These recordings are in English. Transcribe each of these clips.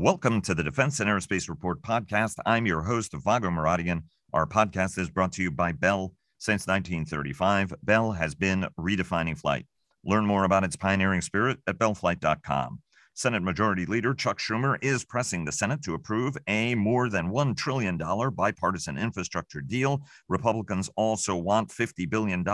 Welcome to the Defense and Aerospace Report podcast. I'm your host, Vago Muradian. Our podcast is brought to you by Bell. Since 1935, Bell has been redefining flight. Learn more about its pioneering spirit at bellflight.com. Senate Majority Leader Chuck Schumer is pressing the Senate to approve a more than $1 trillion bipartisan infrastructure deal. Republicans also want $50 billion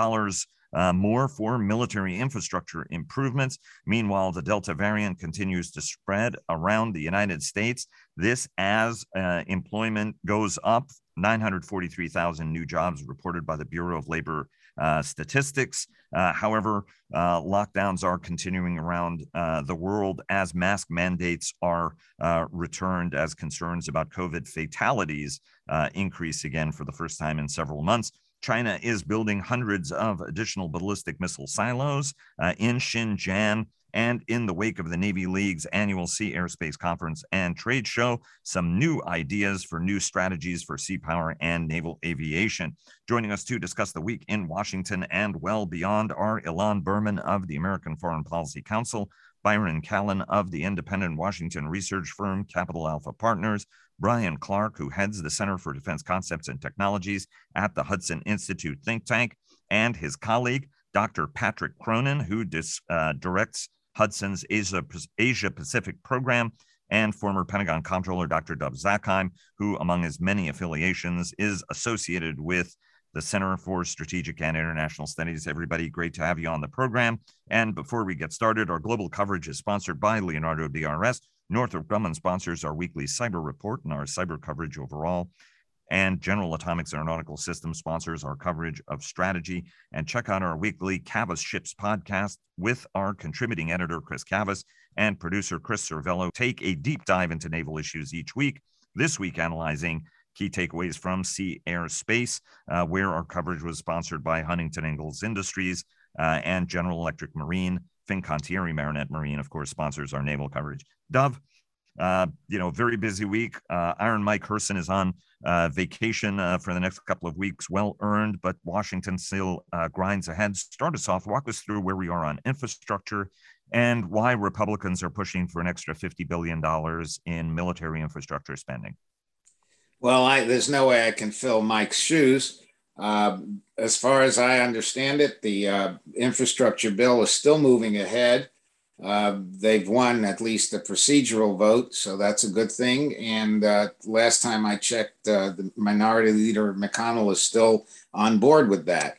uh, more for military infrastructure improvements. Meanwhile, the Delta variant continues to spread around the United States. This as uh, employment goes up. 943,000 new jobs reported by the Bureau of Labor uh, Statistics. Uh, however, uh, lockdowns are continuing around uh, the world as mask mandates are returned as concerns about COVID fatalities increase again for the first time in several months. China is building hundreds of additional ballistic missile silos uh, in Xinjiang. And in the wake of the Navy League's annual Sea Airspace Conference and Trade Show, some new ideas for new strategies for sea power and naval aviation. Joining us to discuss the week in Washington and well beyond are Ilan Berman of the American Foreign Policy Council, Byron Callan of the independent Washington research firm Capital Alpha Partners, Brian Clark, who heads the Center for Defense Concepts and Technologies at the Hudson Institute think tank, and his colleague, Dr. Patrick Cronin, who dis, uh, directs Hudson's Asia, Asia Pacific program, and former Pentagon Comptroller Dr. Dov Zakheim, who, among his many affiliations, is associated with the Center for Strategic and International Studies. Everybody, great to have you on the program. And before we get started, our global coverage is sponsored by Leonardo DRS, Northrop Grumman sponsors our weekly cyber report and our cyber coverage overall. And General Atomics Aeronautical Systems sponsors our coverage of strategy. And check out our weekly Cavas Ships podcast with our contributing editor, Chris Cavas, and producer, Chris Cervello. Take a deep dive into naval issues each week. This week, analyzing key takeaways from Sea Air Space, uh, where our coverage was sponsored by Huntington Ingalls Industries uh, and General Electric Marine. Fincantieri Marinette Marine, of course, sponsors our naval coverage. Dov, uh, you know, very busy week. Uh, Iron Mike Herson is on uh, vacation uh, for the next couple of weeks, well earned, but Washington still uh, grinds ahead. Start us off, walk us through where we are on infrastructure and why Republicans are pushing for an extra $50 billion in military infrastructure spending. Well, I, there's no way I can fill Mike's shoes. Uh, as far as I understand it, the uh, infrastructure bill is still moving ahead. Uh, they've won at least a procedural vote, so that's a good thing. And uh, last time I checked, uh, the Minority Leader McConnell is still on board with that.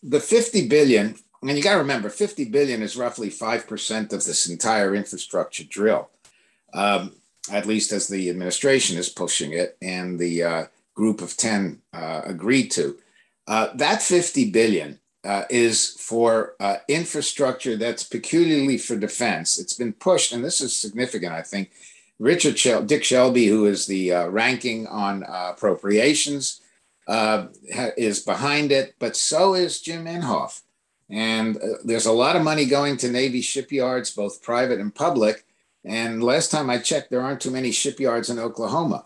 The 50 billion, and you got to remember, 50 billion is roughly 5% of this entire infrastructure drill, um, at least as the administration is pushing it and the uh, group of 10 agreed to. Uh, that 50 billion uh, is for uh, infrastructure that's peculiarly for defense. It's been pushed, and this is significant, I think. Richard Shel- Dick Shelby, who is the uh, ranking on uh, appropriations, is behind it, but so is Jim Inhofe. And there's a lot of money going to Navy shipyards, both private and public. And last time I checked, there aren't too many shipyards in Oklahoma.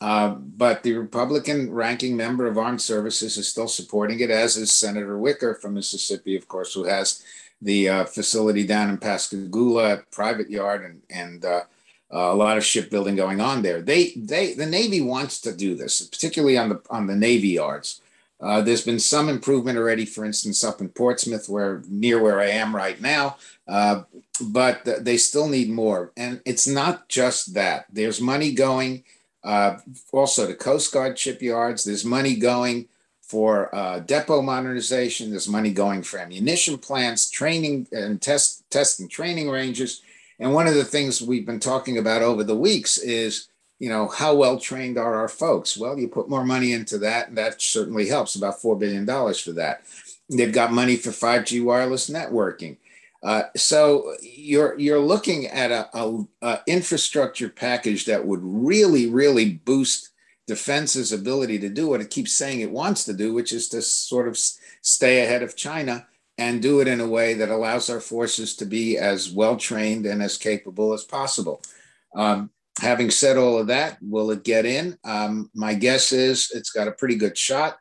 Uh, but the Republican ranking member of Armed Services is still supporting it, as is Senator Wicker from Mississippi, of course, who has the uh, facility down in Pascagoula, private yard, and, and uh, a lot of shipbuilding going on there. They, they, the Navy wants to do this, particularly on the on the Navy yards. Uh, there's been some improvement already, for instance, up in Portsmouth, where near where I am right now, uh, but they still need more. And it's not just that. There's money going uh, also, to Coast Guard shipyards, there's money going for uh, depot modernization. There's money going for ammunition plants, training and test, test and training ranges. And one of the things we've been talking about over the weeks is, you know, how well trained are our folks? Well, you put more money into that, and that certainly helps. About four billion dollars for that. They've got money for 5G wireless networking. Uh, so you're you're looking at a, a, a, infrastructure package that would really really boost defense's ability to do what it keeps saying it wants to do, which is to sort of stay ahead of China and do it in a way that allows our forces to be as well trained and as capable as possible. Um, having said all of that, will it get in? Um, my guess is it's got a pretty good shot.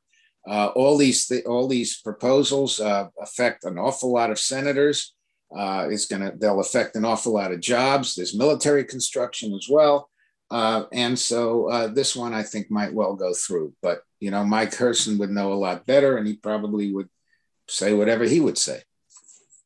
Uh, all these th- all these proposals uh, affect an awful lot of senators. Uh, it's to, they'll affect an awful lot of jobs. There's military construction as well. Uh, and so uh, this one I think might well go through. But, you know, Mike Herson would know a lot better and he probably would say whatever he would say.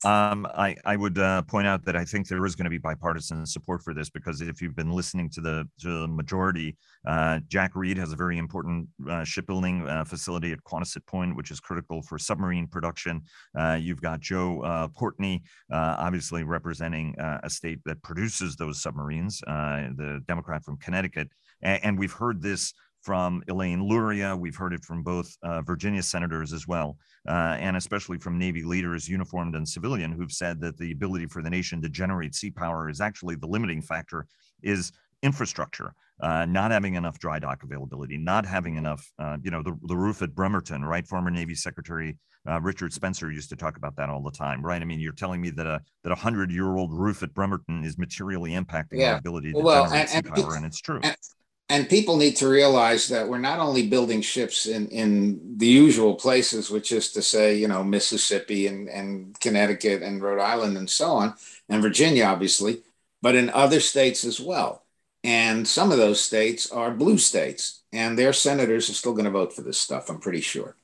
Um, I, I would uh, point out that I think there is going to be bipartisan support for this because if you've been listening to the, to the majority, uh, Jack Reed has a very important uh, shipbuilding uh, facility at Quonset Point, which is critical for submarine production. Uh, you've got Joe uh, Courtney, obviously representing a state that produces those submarines, the Democrat from Connecticut. And, and we've heard this from Elaine Luria. We've heard it from both uh, Virginia senators as well, uh, and especially from Navy leaders, uniformed and civilian, who've said that the ability for the nation to generate sea power is actually the limiting factor is infrastructure, uh, not having enough dry dock availability, not having enough, uh, you know, the, the roof at Bremerton, right? Former Navy Secretary uh, Richard Spencer used to talk about that all the time, right? I mean, you're telling me that a that a hundred year old roof at Bremerton is materially impacting yeah. our ability to well, generate and, sea power, and it's true. And, and people need to realize that we're not only building ships in, in the usual places, which is to say, you know, Mississippi and, and Connecticut and Rhode Island and so on, and Virginia, obviously, but in other states as well. And some of those states are blue states, and their senators are still going to vote for this stuff, I'm pretty sure.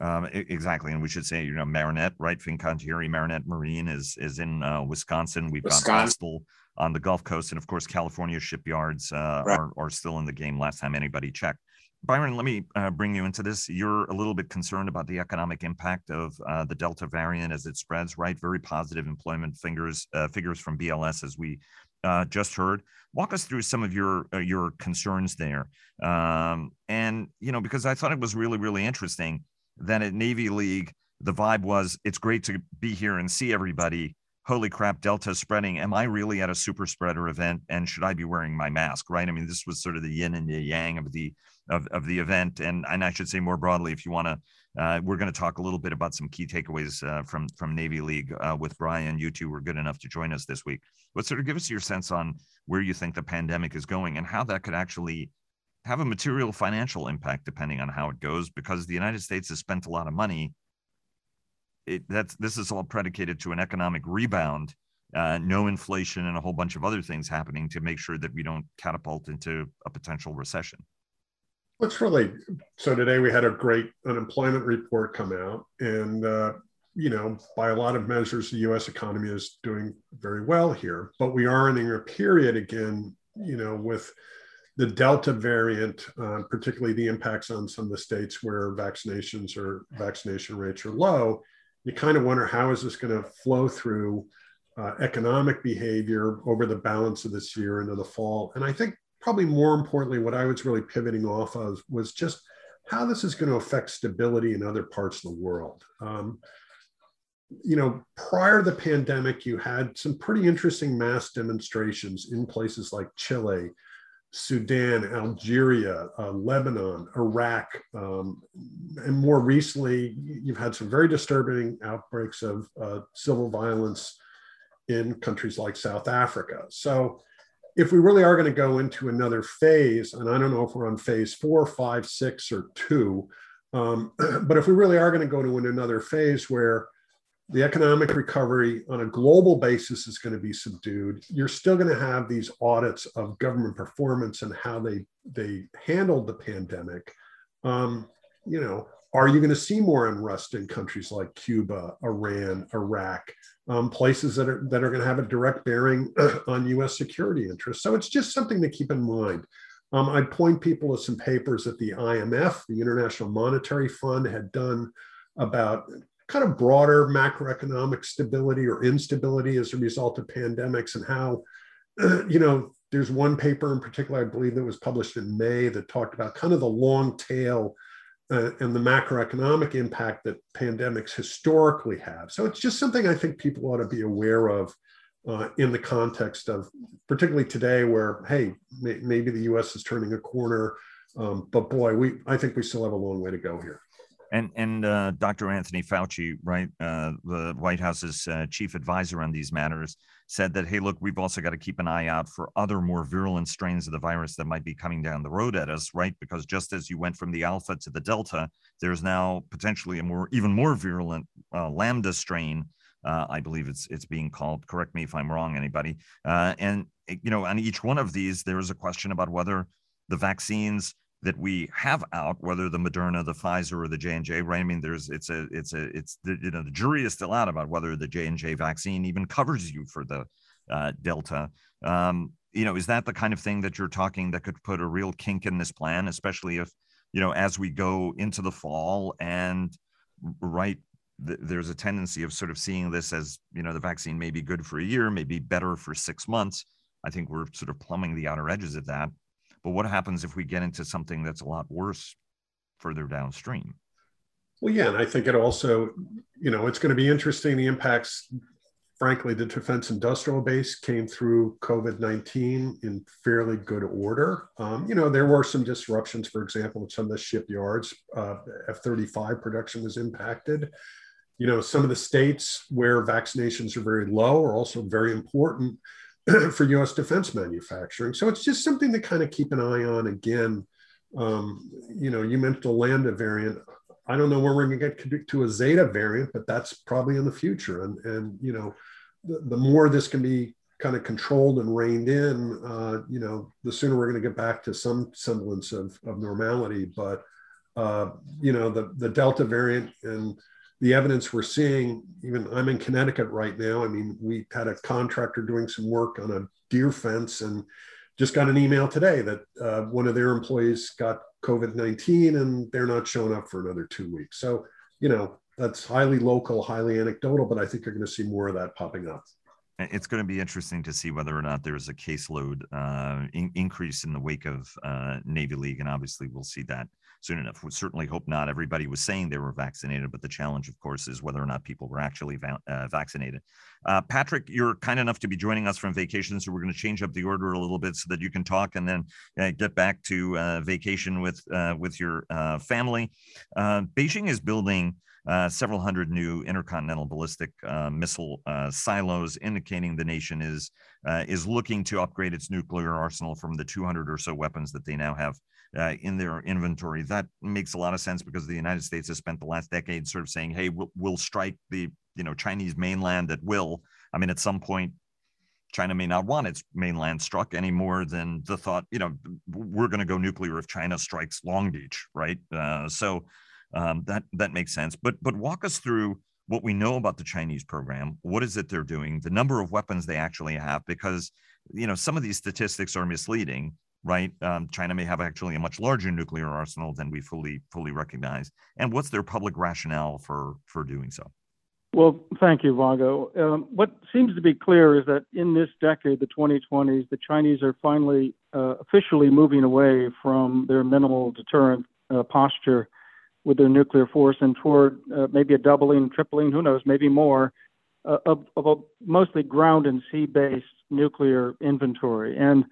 Um, exactly, and we should say, you know, Marinette, right? Fincantieri Marinette Marine is is in uh, Wisconsin. We've Wisconsin. got Austal on the Gulf Coast, and of course, California shipyards uh, right. are, are still in the game. Last time anybody checked. Byron, let me uh, bring you into this. You're a little bit concerned about the economic impact of uh, the Delta variant as it spreads, right? Very positive employment figures uh, figures from BLS, as we uh, just heard. Walk us through some of your uh, your concerns there, um, and you know, because I thought it was really really interesting that at Navy League the vibe was it's great to be here and see everybody, holy crap, Delta spreading. Am I really at a super spreader event? And should I be wearing my mask? Right. I mean, this was sort of the yin and the yang of the of, of the event. And and I should say more broadly, if you want to, uh, we're going to talk a little bit about some key takeaways uh, from from Navy League uh, with Brian. You two were good enough to join us this week. But sort of give us your sense on where you think the pandemic is going and how that could actually have a material financial impact depending on how it goes because the United States has spent a lot of money it, that's this is all predicated to an economic rebound, uh, no inflation, and a whole bunch of other things happening to make sure that we don't catapult into a potential recession. What's really so today we had a great unemployment report come out, and uh, you know by a lot of measures the U.S. economy is doing very well here, but we are in a period again, you know, with the Delta variant, uh, particularly the impacts on some of the states where vaccinations or vaccination rates are low, you kind of wonder how is this going to flow through uh, economic behavior over the balance of this year into the fall. And I think probably more importantly, what I was really pivoting off of was just how this is going to affect stability in other parts of the world. Um, you know, prior to the pandemic, you had some pretty interesting mass demonstrations in places like Chile, Sudan, Algeria, uh, Lebanon, Iraq, um, and more recently, you've had some very disturbing outbreaks of uh, civil violence in countries like South Africa. So, if we really are going to go into another phase, and I don't know if we're on phase four, five, six, or two, um, but if we really are going to go to another phase where the economic recovery on a global basis is going to be subdued. You're still going to have these audits of government performance and how they they handled the pandemic. Um, you know, are you going to see more unrest in countries like Cuba, Iran, Iraq, um, places that are that are going to have a direct bearing on U.S. security interests? So it's just something to keep in mind. Um, I'd point people to some papers that the IMF, the International Monetary Fund, had done about kind of broader macroeconomic stability or instability as a result of pandemics and how, you know, there's one paper in particular, I believe, that was published in May that talked about kind of the long tail uh, and the macroeconomic impact that pandemics historically have. So it's just something I think people ought to be aware of uh, in the context of, particularly today, where hey, may, maybe the U.S. is turning a corner, um, but boy, we I think we still have a long way to go here. And and uh, Dr. Anthony Fauci, right, uh, the White House's uh, chief advisor on these matters, said that hey, look, we've also got to keep an eye out for other more virulent strains of the virus that might be coming down the road at us, right? Because just as you went from the alpha to the delta, there's now potentially a more even more virulent uh, lambda strain. Uh, I believe it's it's being called. Correct me if I'm wrong, anybody. Uh, and you know, on each one of these, there is a question about whether the vaccines that we have out, whether the Moderna, the Pfizer, or the J and J, right? I mean, there's it's a it's a it's the you know the jury is still out about whether the J and J vaccine even covers you for the uh, Delta. Um, you know, is that the kind of thing that you're talking that could put a real kink in this plan, especially if you know as we go into the fall and right th- there's a tendency of sort of seeing this as you know the vaccine may be good for a year, maybe better for six months. I think we're sort of plumbing the outer edges of that. But what happens if we get into something that's a lot worse further downstream? Well, yeah, and I think it also, you know, it's going to be interesting the impacts. Frankly, the defense industrial base came through COVID 19 in fairly good order. Um, you know, there were some disruptions, for example, in some of the shipyards. Uh, F 35 production was impacted. You know, some of the states where vaccinations are very low are also very important for U.S. defense manufacturing. So it's just something to kind of keep an eye on. Again, um, you know, you mentioned the Lambda variant. I don't know when we're going to get to a Zeta variant, but that's probably in the future. And and you know, the, the more this can be kind of controlled and reined in, uh, you know, the sooner we're going to get back to some semblance of, of normality. But uh, you know, the the Delta variant and the evidence we're seeing, even I'm in Connecticut right now. I mean, we had a contractor doing some work on a deer fence and just got an email today that uh, one of their employees got COVID 19 and they're not showing up for another two weeks. So, you know, that's highly local, highly anecdotal, but I think you're going to see more of that popping up. It's going to be interesting to see whether or not there's a caseload uh, in- increase in the wake of uh, Navy League. And obviously, we'll see that soon enough. We certainly hope not. Everybody was saying they were vaccinated, but the challenge, of course, is whether or not people were actually va- uh, vaccinated. Uh, Patrick, you're kind enough to be joining us from vacation, so we're going to change up the order a little bit so that you can talk and then uh, get back to uh, vacation with uh, with your uh, family. Beijing is building. Uh, several hundred new intercontinental ballistic uh, missile uh, silos, indicating the nation is is looking to upgrade its nuclear arsenal from the 200 or so weapons that they now have uh, in their inventory. That makes a lot of sense because the United States has spent the last decade sort of saying, "Hey, we'll, we'll strike the you know Chinese mainland at will." I mean, at some point, China may not want its mainland struck any more than the thought, you know, we're going to go nuclear if China strikes Long Beach, right? Uh, so um, that that makes sense. But but walk us through what we know about the Chinese program. What is it they're doing? The number of weapons they actually have, because you know some of these statistics are misleading right? Um, China may have actually a much larger nuclear arsenal than we fully fully recognize. And what's their public rationale for for doing so? Well, thank you, Vago. Um, what seems to be clear is that in this decade, the 2020s, the Chinese are finally uh, officially moving away from their minimal deterrent uh, posture with their nuclear force and toward uh, maybe a doubling, tripling, who knows, maybe more, uh, of, of a mostly ground and sea based nuclear inventory. And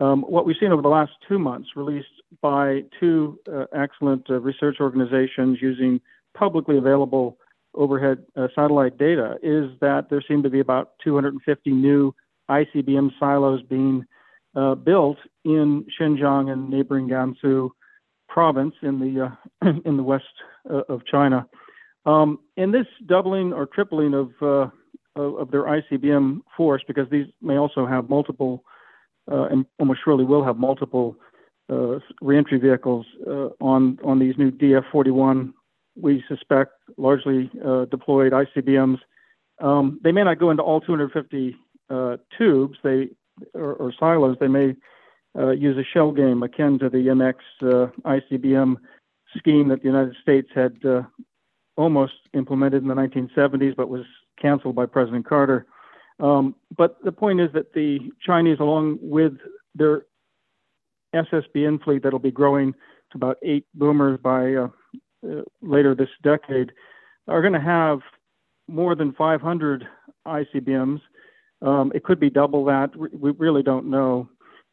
um, what we've seen over the last two months, released by two uh, excellent uh, research organizations using publicly available overhead uh, satellite data, is that there seem to be about 250 new ICBM silos being uh, built in Xinjiang and neighboring Gansu province in the uh, in the west uh, of China. Um, and this doubling or tripling of, of their ICBM force, because these may also have multiple and almost surely will have multiple uh, reentry vehicles uh, on on these new DF-41. We suspect largely deployed ICBMs. Um, they may not go into all 250 tubes. They or, or, silos. They may use a shell game akin to the MX ICBM scheme that the United States had almost implemented in the 1970s, but was canceled by President Carter. Um, but the point is that the Chinese, along with their SSBN fleet that'll be growing to about eight boomers by uh, uh, later this decade, are going to have more than 500 ICBMs. Um, it could be double that. We really don't know.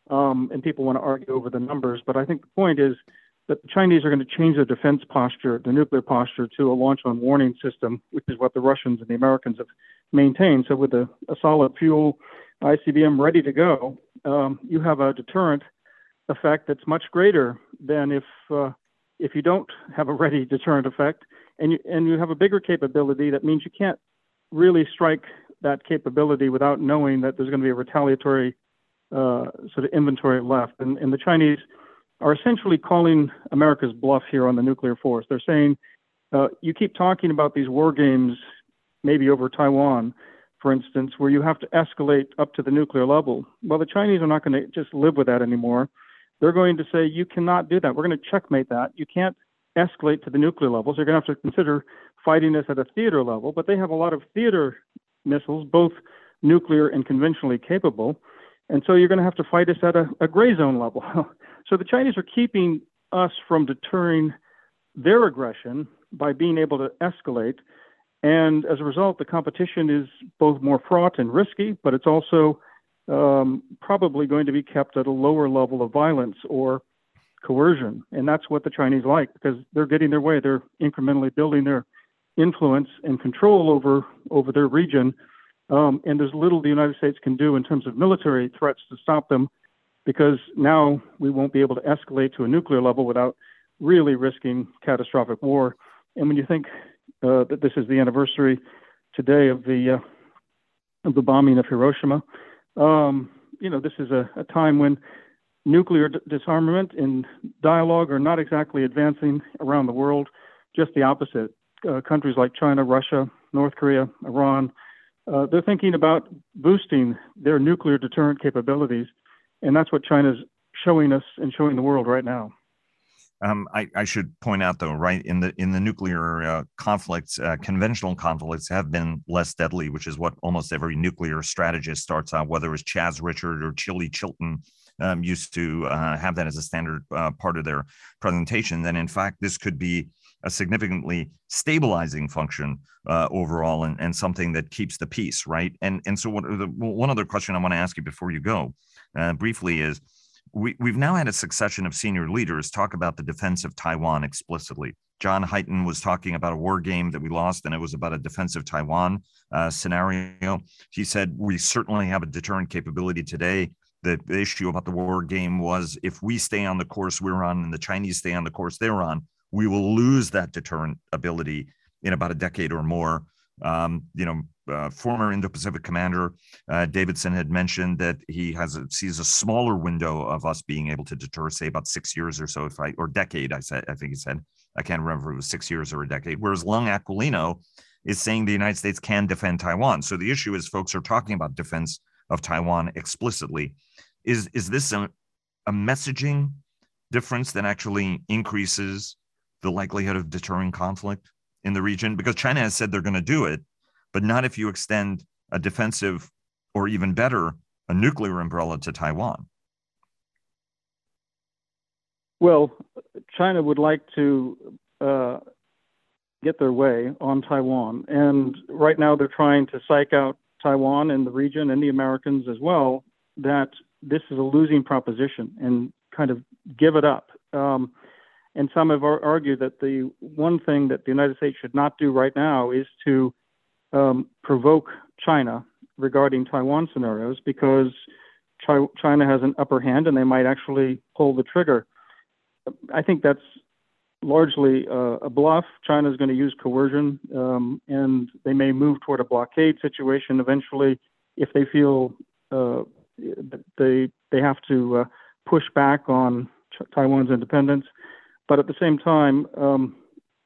Um, and people want to argue over the numbers. But I think the point is that the Chinese are going to change their defense posture, the nuclear posture, to a launch on warning system, which is what the Russians and the Americans have maintained. So, with a, a solid fuel ICBM ready to go, um, you have a deterrent effect that's much greater than if uh, if you don't have a ready deterrent effect, and you and you have a bigger capability. That means you can't really strike that capability without knowing that there's going to be a retaliatory uh, sort of inventory left. And, and the Chinese are essentially calling America's bluff here on the nuclear force. They're saying, uh, you keep talking about these war games, maybe over Taiwan, for instance, where you have to escalate up to the nuclear level. Well, the Chinese are not going to just live with that anymore. They're going to say, you cannot do that. We're going to checkmate that. You can't escalate to the nuclear levels. You're going to have to consider fighting us at a theater level, but they have a lot of theater missiles, both nuclear and conventionally capable. And so you're going to have to fight us at a, a gray zone level. so the Chinese are keeping us from deterring their aggression by being able to escalate. And as a result, the competition is both more fraught and risky, but it's also um, probably going to be kept at a lower level of violence or coercion. And that's what the Chinese like because they're getting their way. They're incrementally building their influence and control over, over their region. Um, and there's little the United States can do in terms of military threats to stop them because now we won't be able to escalate to a nuclear level without really risking catastrophic war. And when you think that this is the anniversary today of the uh, of the bombing of Hiroshima, um, you know this is a, a time when nuclear d- disarmament and dialogue are not exactly advancing around the world. Just the opposite. Uh, countries like China, Russia, North Korea, Iran, uh, they're thinking about boosting their nuclear deterrent capabilities, and that's what China's showing us and showing the world right now. Um, I, I, should point out, though, right in the in the nuclear uh, conflicts, uh, conventional conflicts have been less deadly, which is what almost every nuclear strategist starts out. Whether it's Chaz Richard or Chilly Chilton, um, used to uh, have that as a standard uh, part of their presentation. Then, in fact, this could be a significantly stabilizing function uh, overall, and, and something that keeps the peace, right? And and so, what, the, one other question I want to ask you before you go, uh, briefly, is we, we've now had a succession of senior leaders talk about the defense of Taiwan explicitly. John Hyten was talking about a war game that we lost, and it was about a defensive Taiwan uh, scenario. He said, We certainly have a deterrent capability today. The issue about the war game was if we stay on the course we're on and the Chinese stay on the course they're on, we will lose that deterrent ability in about a decade or more. Um, you know, uh, former Indo-Pacific commander uh, Davidson had mentioned that he has a, sees a smaller window of us being able to deter, say about six years or so, if I or decade. I said, I think he said, I can't remember if it was six years or a decade. Whereas Lung Aquilino is saying the United States can defend Taiwan. So the issue is, folks are talking about defense of Taiwan explicitly. Is is this a, a messaging difference that actually increases the likelihood of deterring conflict in the region? Because China has said they're going to do it but not if you extend a defensive or even better, a nuclear umbrella to Taiwan. Well, China would like to uh, get their way on Taiwan. And right now they're trying to psych out Taiwan and the region and the Americans as well that this is a losing proposition and kind of give it up. Um, and some have argued that the one thing that the United States should not do right now is to um, provoke China regarding Taiwan scenarios because Chi- China has an upper hand and they might actually pull the trigger. I think that's largely uh, a bluff. China is going to use coercion um, and they may move toward a blockade situation eventually if they feel uh, they they have to uh, push back on Taiwan's independence. But at the same time, um,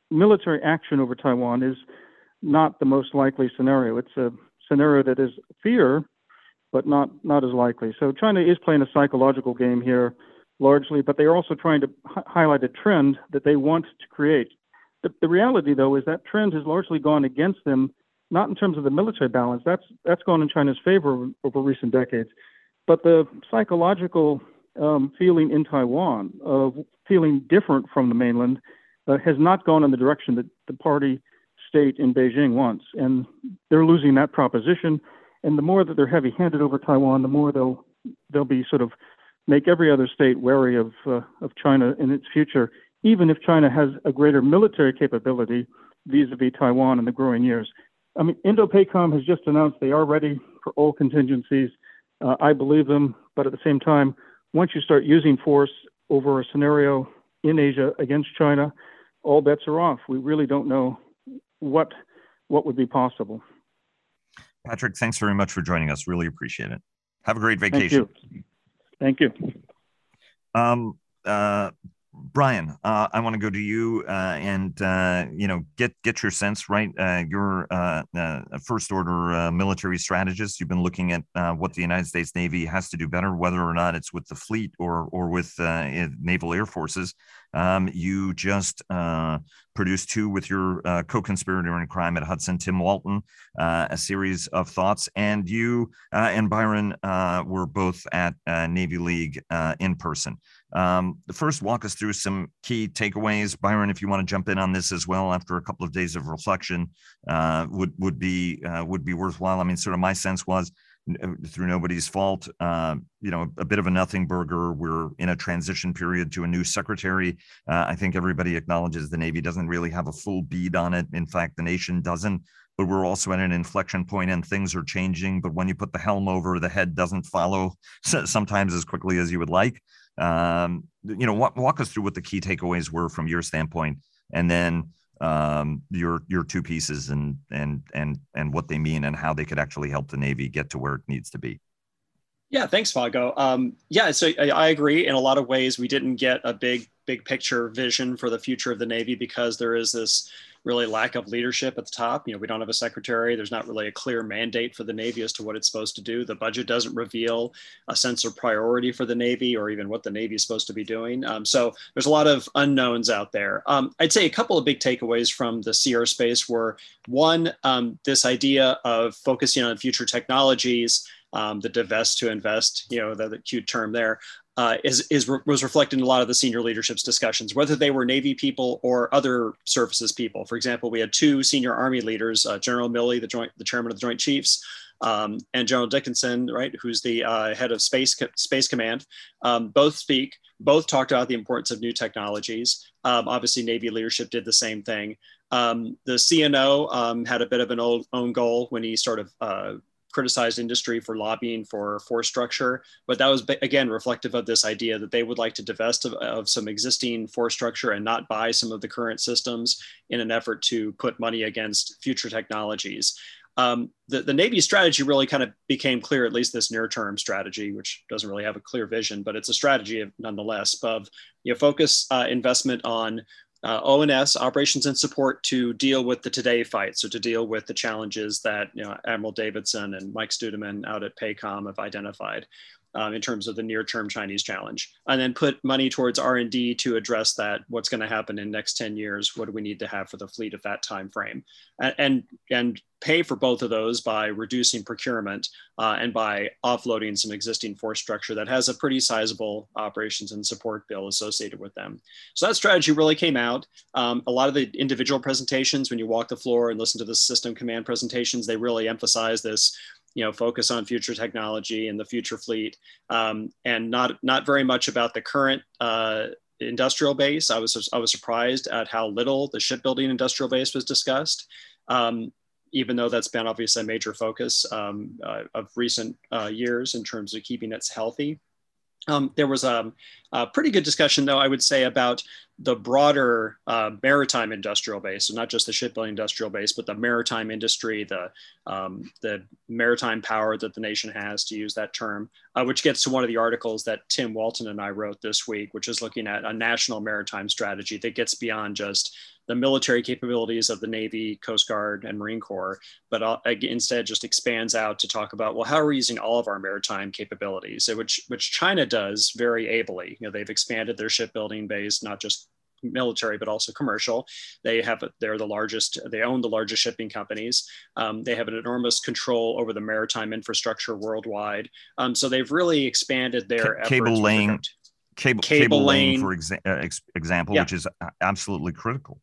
military action over Taiwan is not the most likely scenario. It's a scenario that is fear, but not not as likely. So China is playing a psychological game here, largely, but they are also trying to h- highlight a trend that they want to create. The, the reality, though, is that trend has largely gone against them, not in terms of the military balance. That's that's gone in China's favor over, over recent decades, but the psychological um, feeling in Taiwan of feeling different from the mainland uh, has not gone in the direction that the party state in Beijing wants. And they're losing that proposition. And the more that they're heavy handed over Taiwan, the more they'll they'll be sort of make every other state wary of uh, of China in its future, even if China has a greater military capability vis-a-vis Taiwan in the growing years. I mean, Indo-PACOM has just announced they are ready for all contingencies. Uh, I believe them, but at the same time, once you start using force over a scenario in Asia against China, all bets are off. We really don't know what what would be possible. Patrick, thanks very much for joining us. Really appreciate it. Have a great vacation. Thank you. Um, uh, Brian, uh, I want to go to you uh, and uh, you know get get your sense right. Uh, you're uh, uh, first order military strategist. You've been looking at what the United States Navy has to do better, whether or not it's with the fleet or or with naval air forces. Um, you just produced two with your co-conspirator in crime at Hudson, Tim Walton, a series of thoughts, and you and Byron were both at Navy League in person. Um, the first, walk us through some key takeaways. Byron, if you want to jump in on this as well after a couple of days of reflection, uh, would would be uh, would be worthwhile. I mean, sort of my sense was uh, through nobody's fault, uh, you know, a bit of a nothing burger. We're in a transition period to a new secretary. Uh, I think everybody acknowledges the Navy doesn't really have a full bead on it. In fact, the nation doesn't. But we're also at an inflection point and things are changing. But when you put the helm over, the head doesn't follow sometimes as quickly as you would like. Um, you know, walk, walk us through what the key takeaways were from your standpoint, and then um, your your two pieces and and and and what they mean and how they could actually help the Navy get to where it needs to be. Yeah, thanks, Vago. Um, yeah, so I, I, agree. In a lot of ways, we didn't get a big, big picture vision for the future of the Navy because there is this really lack of leadership at the top. You know, we don't have a secretary. There's not really a clear mandate for the Navy as to what it's supposed to do. The budget doesn't reveal a sense of priority for the Navy or even what the Navy is supposed to be doing. Um, so there's a lot of unknowns out there. Um, I'd say a couple of big takeaways from the Sea Air Space were one, um, this idea of focusing on future technologies. Um, the divest to invest, you know, the, the cute term there, uh, is, is was reflected in a lot of the senior leadership's discussions, whether they were Navy people or other services people. For example, we had two senior Army leaders, uh, General Milley, the joint, the chairman of the Joint Chiefs, um, and General Dickinson, right, who's the uh, head of Space Space Command. Um, both speak. Both talked about the importance of new technologies. Um, obviously, Navy leadership did the same thing. Um, the CNO um, had a bit of an old, own goal when he sort of uh, criticized industry for lobbying for force structure, but that was again reflective of this idea that they would like to divest of, of, some existing force structure and not buy some of the current systems in an effort to put money against future technologies. Um, the, the Navy strategy really kind of became clear, at least this near term strategy, which doesn't really have a clear vision, but it's a strategy nonetheless of you know, focus uh, investment on uh, O&S, operations and support, to deal with the today fight. So to deal with the challenges that you know, Admiral Davidson and Mike Studeman out at PACOM have identified um, in terms of the near-term Chinese challenge, and then put money towards R&D to address that. What's going to happen in next 10 years? What do we need to have for the fleet at that time frame? And and, and pay for both of those by reducing procurement uh, and by offloading some existing force structure that has a pretty sizable operations and support bill associated with them. So that strategy really came out. Um, a lot of the individual presentations, when you walk the floor and listen to the system command presentations, they really emphasize this you know focus on future technology and the future fleet. Um, and not not very much about the current uh, industrial base. I was i was surprised at how little the shipbuilding industrial base was discussed. Um, even though that's been obviously a major focus um, uh, of recent uh, years in terms of keeping it healthy. Um, there was a, a, pretty good discussion, though, I would say, about the broader uh, maritime industrial base, so not just the shipbuilding industrial base, but the maritime industry, the um, the maritime power that the nation has, to use that term, uh, which gets to one of the articles that Tim Walton and I wrote this week, which is looking at a national maritime strategy that gets beyond just the military capabilities of the Navy, Coast Guard, and Marine Corps, but uh, instead just expands out to talk about well, how are we using all of our maritime capabilities, which which China does very ably. You know, they've expanded their shipbuilding base, not just military but also commercial. They have they're the largest they own the largest shipping companies. Um, they have an enormous control over the maritime infrastructure worldwide. Um, so they've really expanded their C- cable laying cable, cable, cable lane, for exa- uh, ex- example yeah. which is absolutely critical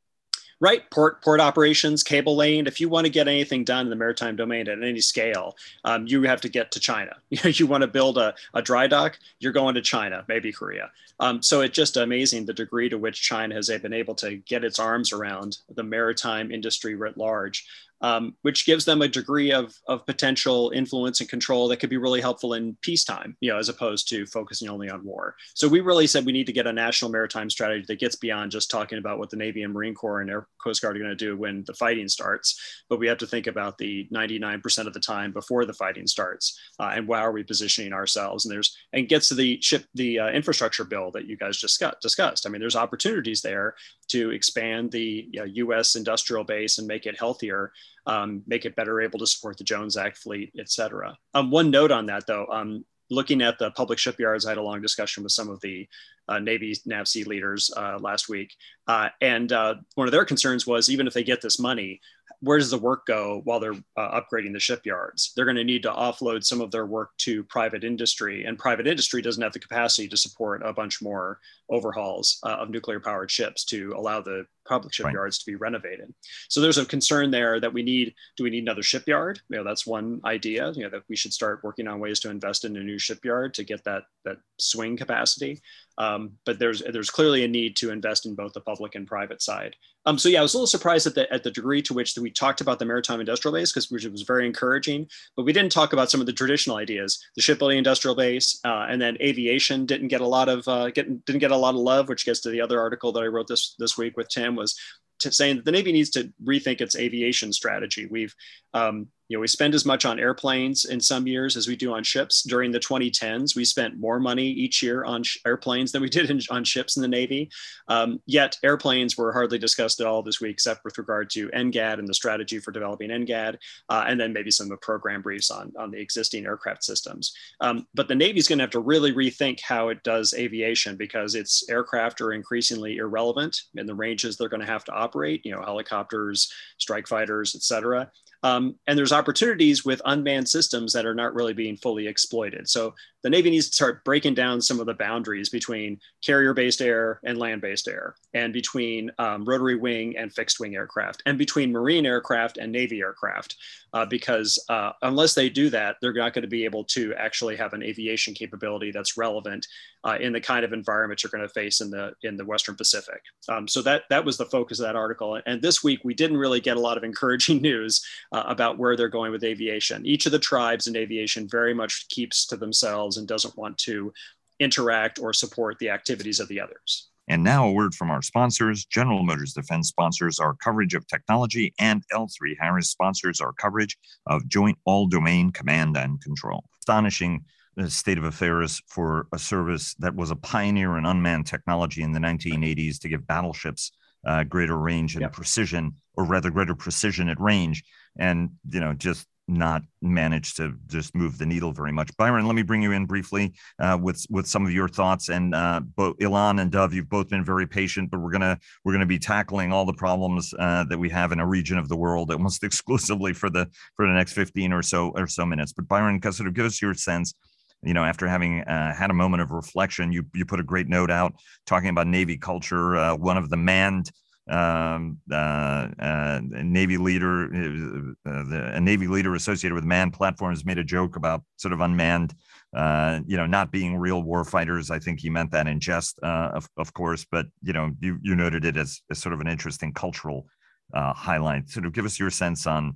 right? Port port operations, cable lane. If you want to get anything done in the maritime domain at any scale, um, you have to get to China. you want to build a, a dry dock, you're going to China, maybe Korea. Um, so it's just amazing the degree to which China has been able to get its arms around the maritime industry writ large. Um, which gives them a degree of, of potential influence and control that could be really helpful in peacetime, you know, as opposed to focusing only on war. So we really said we need to get a national maritime strategy that gets beyond just talking about what the Navy and Marine Corps and Air Coast Guard are going to do when the fighting starts, but we have to think about the 99% of the time before the fighting starts uh, and how are we positioning ourselves. And there's and gets to the ship the uh, infrastructure bill that you guys just got, discussed. I mean, there's opportunities there to expand the you know, U.S. industrial base and make it healthier um, make it better able to support the Jones Act fleet, et cetera. Um, one note on that, though, um, looking at the public shipyards, I had a long discussion with some of the uh, Navy NAVSEA leaders uh, last week. Uh, and uh, one of their concerns was even if they get this money, where does the work go while they're uh, upgrading the shipyards? They're going to need to offload some of their work to private industry, and private industry doesn't have the capacity to support a bunch more overhauls uh, of nuclear powered ships to allow the public shipyards right. to be renovated. So there's a concern there that we need. Do we need another shipyard? You know, that's one idea. You know, that we should start working on ways to invest in a new shipyard to get that that swing capacity. Um, but there's there's clearly a need to invest in both the public and private side. Um, so yeah, I was a little surprised at the at the degree to which we talked about the maritime industrial base because which was very encouraging, but we didn't talk about some of the traditional ideas. The shipbuilding industrial base uh, and then aviation didn't get a lot of uh, get, didn't get a lot of love, which gets to the other article that I wrote this this week with Tim was saying that the Navy needs to rethink its aviation strategy. We've um, you know, we spend as much on airplanes in some years as we do on ships. During the 2010s, we spent more money each year on sh- airplanes than we did in, on ships in the Navy. Um, yet airplanes were hardly discussed at all this week, except with regard to NGAD and the strategy for developing NGAD, uh, and then maybe some of the program briefs on, on the existing aircraft systems. Um, but the Navy is going to have to really rethink how it does aviation because its aircraft are increasingly irrelevant in the ranges they're going to have to operate, you know, helicopters, strike fighters, et cetera. Um, and there's opportunities with unmanned systems that are not really being fully exploited. So the Navy needs to start breaking down some of the boundaries between carrier based air and land based air, and between um, rotary wing and fixed wing aircraft, and between marine aircraft and Navy aircraft. Uh, because uh, unless they do that, they're not going to be able to actually have an aviation capability that's relevant uh, in the kind of environment you're going to face in the in the Western Pacific. Um, so that that was the focus of that article. And this week we didn't really get a lot of encouraging news uh, about where they're going with aviation. Each of the tribes in aviation very much keeps to themselves and doesn't want to interact or support the activities of the others. And now a word from our sponsors. General Motors Defense sponsors our coverage of technology, and L3 Harris sponsors our coverage of joint all domain command and control. Astonishing uh, state of affairs for a service that was a pioneer in unmanned technology in the 1980s to give battleships uh, greater range and yep. precision, or rather, greater precision at range. And, you know, just not managed to just move the needle very much. Byron, let me bring you in briefly uh, with with some of your thoughts. And uh, both Ilan and Dov, you've both been very patient, but we're gonna we're gonna be tackling all the problems uh, that we have in a region of the world almost exclusively for the for the next fifteen or so or so minutes. But Byron, sort of give us your sense. You know, after having uh, had a moment of reflection, you you put a great note out talking about Navy culture. Uh, one of the manned um, uh, uh, Navy leader, uh, uh, the, a Navy leader associated with manned platforms made a joke about sort of unmanned, uh, you know, not being real war fighters. I think he meant that in jest, uh, of, of course, but you know, you you noted it as, as sort of an interesting cultural highlight. Sort of give us your sense on,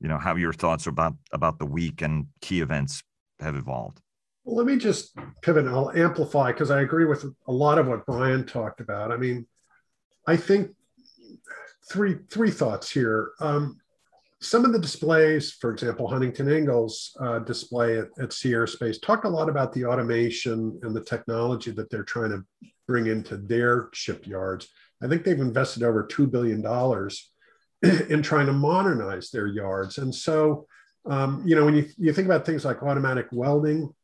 you know, how your thoughts about about the week and key events have evolved. Well, let me just pivot I'll amplify because I agree with a lot of what Brian talked about. I mean, I think three three thoughts here. Um, some of the displays, for example, Huntington Ingalls uh, display at, at Sea Airspace, talked a lot about the automation and the technology that they're trying to bring into their shipyards. I think they've invested over $2 billion in trying to modernize their yards. And so, um, you know, when you, you think about things like automatic welding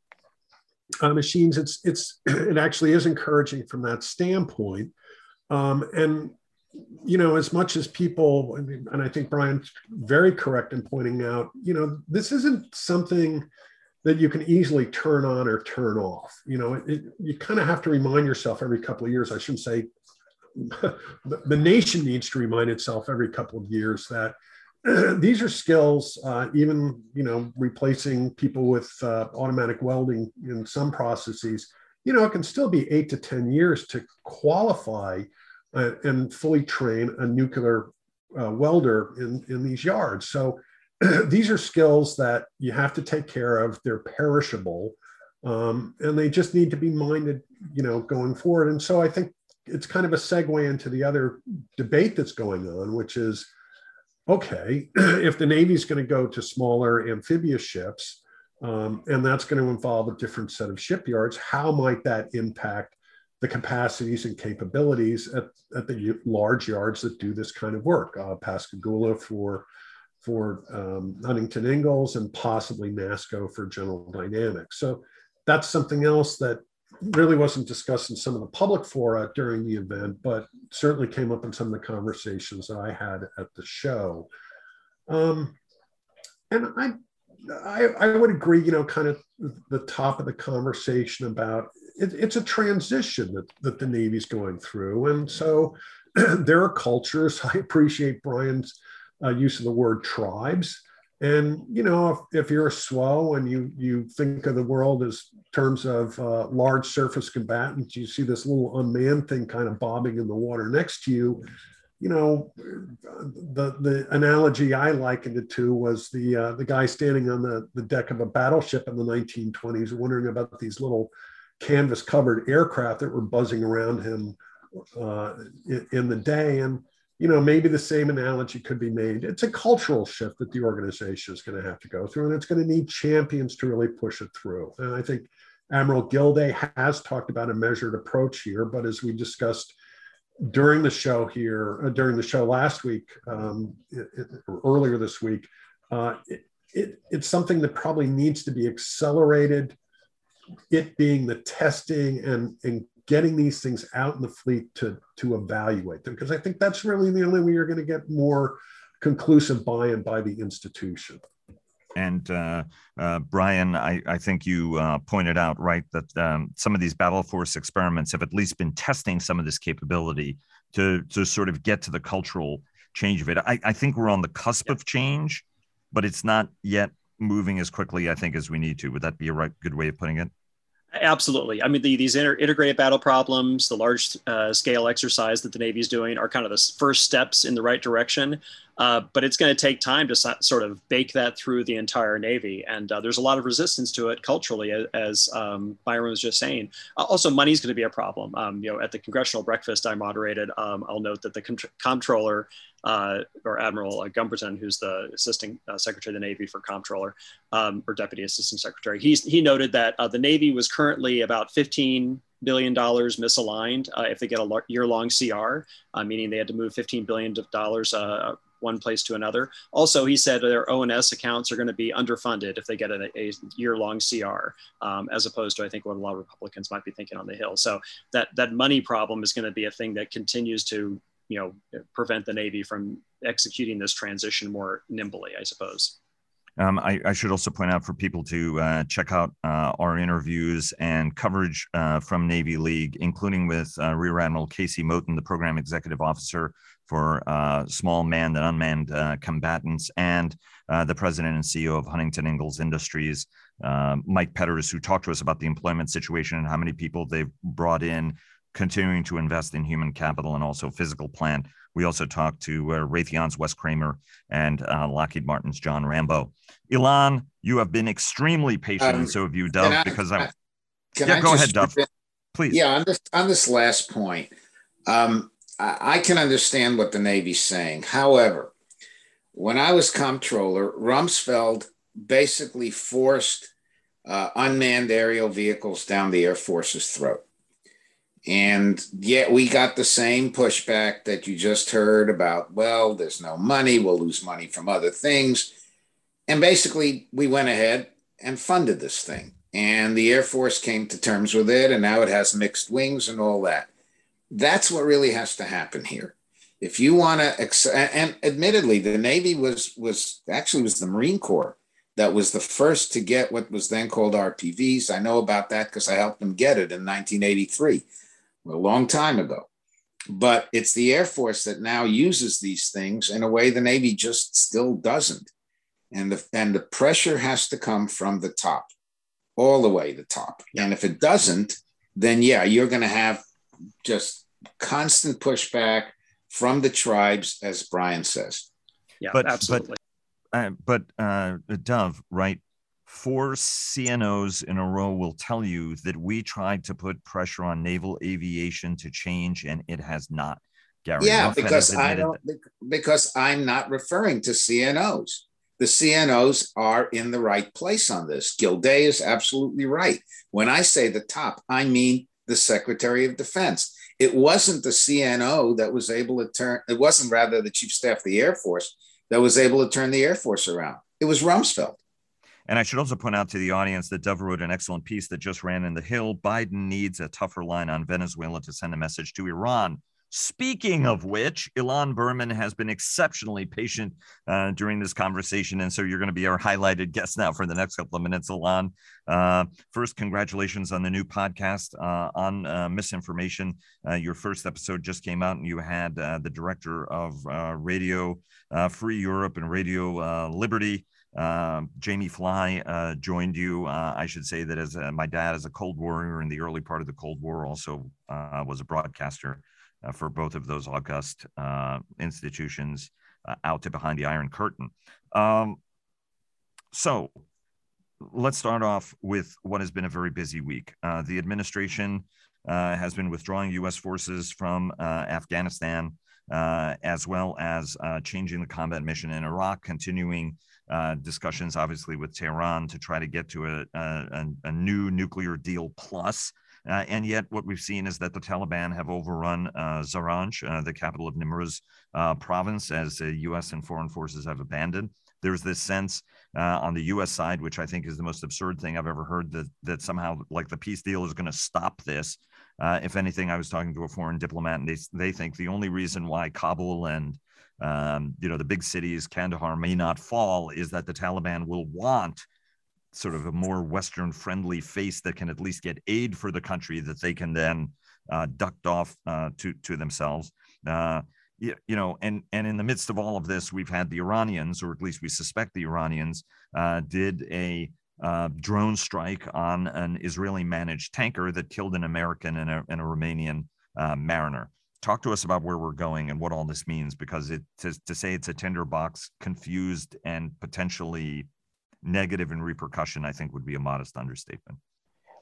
uh, machines, it's, it's, it actually is encouraging from that standpoint. Um, and you know, as much as people, and I think Brian's very correct in pointing out, you know, this isn't something that you can easily turn on or turn off. You know, it, you kind of have to remind yourself every couple of years. I shouldn't say the nation needs to remind itself every couple of years that these are skills, uh, even, you know, replacing people with uh, automatic welding in some processes you know, it can still be eight to 10 years to qualify uh, and fully train a nuclear uh, welder in, in these yards. So these are skills that you have to take care of. They're perishable, um, and they just need to be minded, you know, going forward. And so I think it's kind of a segue into the other debate that's going on, which is, okay, if the Navy is going to go to smaller amphibious ships, um, and that's going to involve a different set of shipyards, how might that impact the capacities and capabilities at, at the large yards that do this kind of work? Uh, Pascagoula for for um, Huntington Ingalls and possibly NASSCO for General Dynamics. So that's something else that really wasn't discussed in some of the public fora during the event, but certainly came up in some of the conversations that I had at the show. Um, and I, I, I, would agree, you know, kind of the top of the conversation about it, it's a transition that, that the Navy's going through. And so there are cultures, I appreciate Brian's uh, use of the word tribes. And you know, if, if you're a SWO and you you think of the world as terms of uh, large surface combatants, you see this little unmanned thing kind of bobbing in the water next to you. You know, the the analogy I likened it to was the uh, the guy standing on the, the deck of a battleship in the 1920s, wondering about these little canvas covered aircraft that were buzzing around him uh, in, in the day. And you know, maybe the same analogy could be made. It's a cultural shift that the organization is going to have to go through, and it's going to need champions to really push it through. And I think Admiral Gilday has talked about a measured approach here, but as we discussed during the show here, uh, during the show last week, um, it, it, earlier this week, uh, it, it, it's something that probably needs to be accelerated. It being the testing and, and getting these things out in the fleet to to evaluate them because I think that's really the only way you're going to get more conclusive buy-in by the institution. And uh, uh, Brian, I, I, think you uh, pointed out right that um, some of these battle force experiments have at least been testing some of this capability to to sort of get to the cultural change of it. I, I think we're on the cusp of change, but it's not yet moving as quickly, I think, as we need to. Would that be a right good way of putting it? Absolutely. I mean, the, these inter- integrated battle problems, the large uh, scale exercise that the Navy is doing are kind of the first steps in the right direction. Uh, but it's going to take time to so- sort of bake that through the entire Navy. And uh, there's a lot of resistance to it culturally, as, um, Byron was just saying. Uh, also, money is going to be a problem. Um, you know, at the congressional breakfast I moderated, um, I'll note that the comptroller uh, or Admiral uh, Gumbleton, who's the Assistant uh, Secretary of the Navy for Comptroller um, or Deputy Assistant Secretary, he's, he noted that uh, the Navy was currently about 15 billion dollars misaligned uh, if they get a year-long CR, uh, meaning they had to move 15 billion dollars one place to another. Also, he said their O&S accounts are going to be underfunded if they get a, a year-long CR, um, as opposed to I think what a lot of Republicans might be thinking on the Hill. So that that money problem is going to be a thing that continues to you know prevent the Navy from executing this transition more nimbly, I suppose. Um, I, I, should also point out for people to uh, check out uh, our interviews and coverage uh, from Navy League, including with uh, Rear Admiral Casey Moton, the program executive officer for uh, small manned and unmanned uh, combatants, and the president and CEO of Huntington Ingalls Industries, Mike Petters, who talked to us about the employment situation and how many people they've brought in, continuing to invest in human capital and also physical plant. We also talked to uh, Raytheon's Wes Kremer and uh, Lockheed Martin's John Rambeau. Ilan, you have been extremely patient, um, and so have you, Dov, I, because I. yeah, I go ahead, Dov. Please. Yeah, on this on this last point, um, I, I can understand what the Navy's saying. However, when I was comptroller, Rumsfeld basically forced uh, unmanned aerial vehicles down the Air Force's throat. And yet we got the same pushback that you just heard about, well, there's no money, we'll lose money from other things. And basically, we went ahead and funded this thing. And the Air Force came to terms with it, and now it has mixed wings and all that. That's what really has to happen here. If you want to, and admittedly, the Navy was was actually was the Marine Corps that was the first to get what was then called RPVs. I know about that because I helped them get it in 1983 a long time ago. But it's the Air Force that now uses these things in a way the Navy just still doesn't. And the, and the pressure has to come from the top, all the way to the top. And if it doesn't, then yeah, you're going to have just constant pushback from the tribes, as Brian says. Yeah, but, absolutely. But, uh, but uh, Dov, right? Four CNOs in a row will tell you that we tried to put pressure on naval aviation to change, and it has not. Gary yeah, because I don't, because I'm not referring to CNOs. The CNOs are in the right place on this. Gilday is absolutely right. When I say the top, I mean the Secretary of Defense. It wasn't the CNO that was able to turn, it wasn't rather the Chief Staff of the Air Force that was able to turn the Air Force around. It was Rumsfeld. And I should also point out to the audience that Dov wrote an excellent piece that just ran in the Hill. Biden needs a tougher line on Venezuela to send a message to Iran. Speaking of which, Ilan Berman has been exceptionally patient uh, during this conversation. And so you're going to be our highlighted guest now for the next couple of minutes, Ilan. Uh, first, congratulations on the new podcast uh, on uh, misinformation. Uh, your first episode just came out, and you had uh, the director of Radio Free Europe and Radio Liberty. Jamie Fly joined you. I should say that as my dad, as a Cold Warrior in the early part of the Cold War, also was a broadcaster uh, for both of those august uh, institutions uh, out to behind the Iron Curtain. Um, so let's start off with what has been a very busy week. Uh, the administration uh, has been withdrawing U.S. forces from uh, Afghanistan. as well as changing the combat mission in Iraq, continuing discussions, obviously, with Tehran to try to get to a, a, a new nuclear deal plus uh, and yet, what we've seen is that the Taliban have overrun uh, Zaranj, uh, the capital of Nimruz uh, province, as the U.S. and foreign forces have abandoned. There's this sense uh, on the U.S. side, which I think is the most absurd thing I've ever heard, that that somehow like the peace deal is going to stop this. Uh, if anything, I was talking to a foreign diplomat, and they they think the only reason why Kabul and um, you know the big cities, Kandahar, may not fall is that the Taliban will want sort of a more Western friendly face that can at least get aid for the country that they can then uh, duct off uh, to to themselves. Uh, you, you, know, and and in the midst of all of this, we've had the Iranians, or at least we suspect the Iranians, uh, did a uh, drone strike on an Israeli managed tanker that killed an American and a, and a Romanian uh, mariner. Talk to us about where we're going and what all this means, because it to, to say it's a tinderbox, confused and potentially negative in repercussion, I think would be a modest understatement.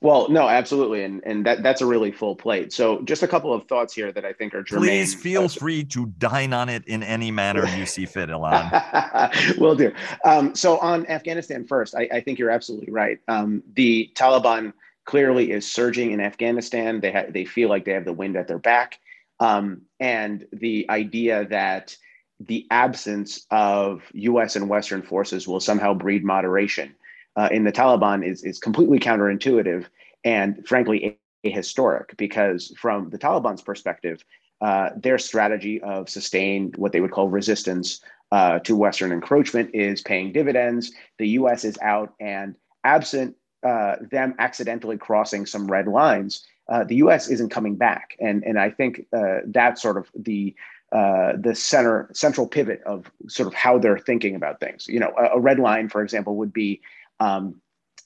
Well, no, absolutely, and and that that's a really full plate. So, just a couple of thoughts here that I think are germane. Please feel uh, free to dine on it in any manner you see fit, Ilan. Will do. Um, so, on Afghanistan first, I, I think you're absolutely right. Um, the Taliban clearly is surging in Afghanistan. They ha- they feel like they have the wind at their back, um, and the idea that the absence of US and Western forces will somehow breed moderation uh, in the Taliban is, is completely counterintuitive and frankly ahistoric because, from the Taliban's perspective, uh, their strategy of sustained what they would call resistance uh, to Western encroachment is paying dividends. The US is out, and absent uh, them accidentally crossing some red lines, uh, the US isn't coming back. And, and I think uh, that's sort of the uh, the center central pivot of sort of how they're thinking about things. You know, a, a red line, for example, would be um,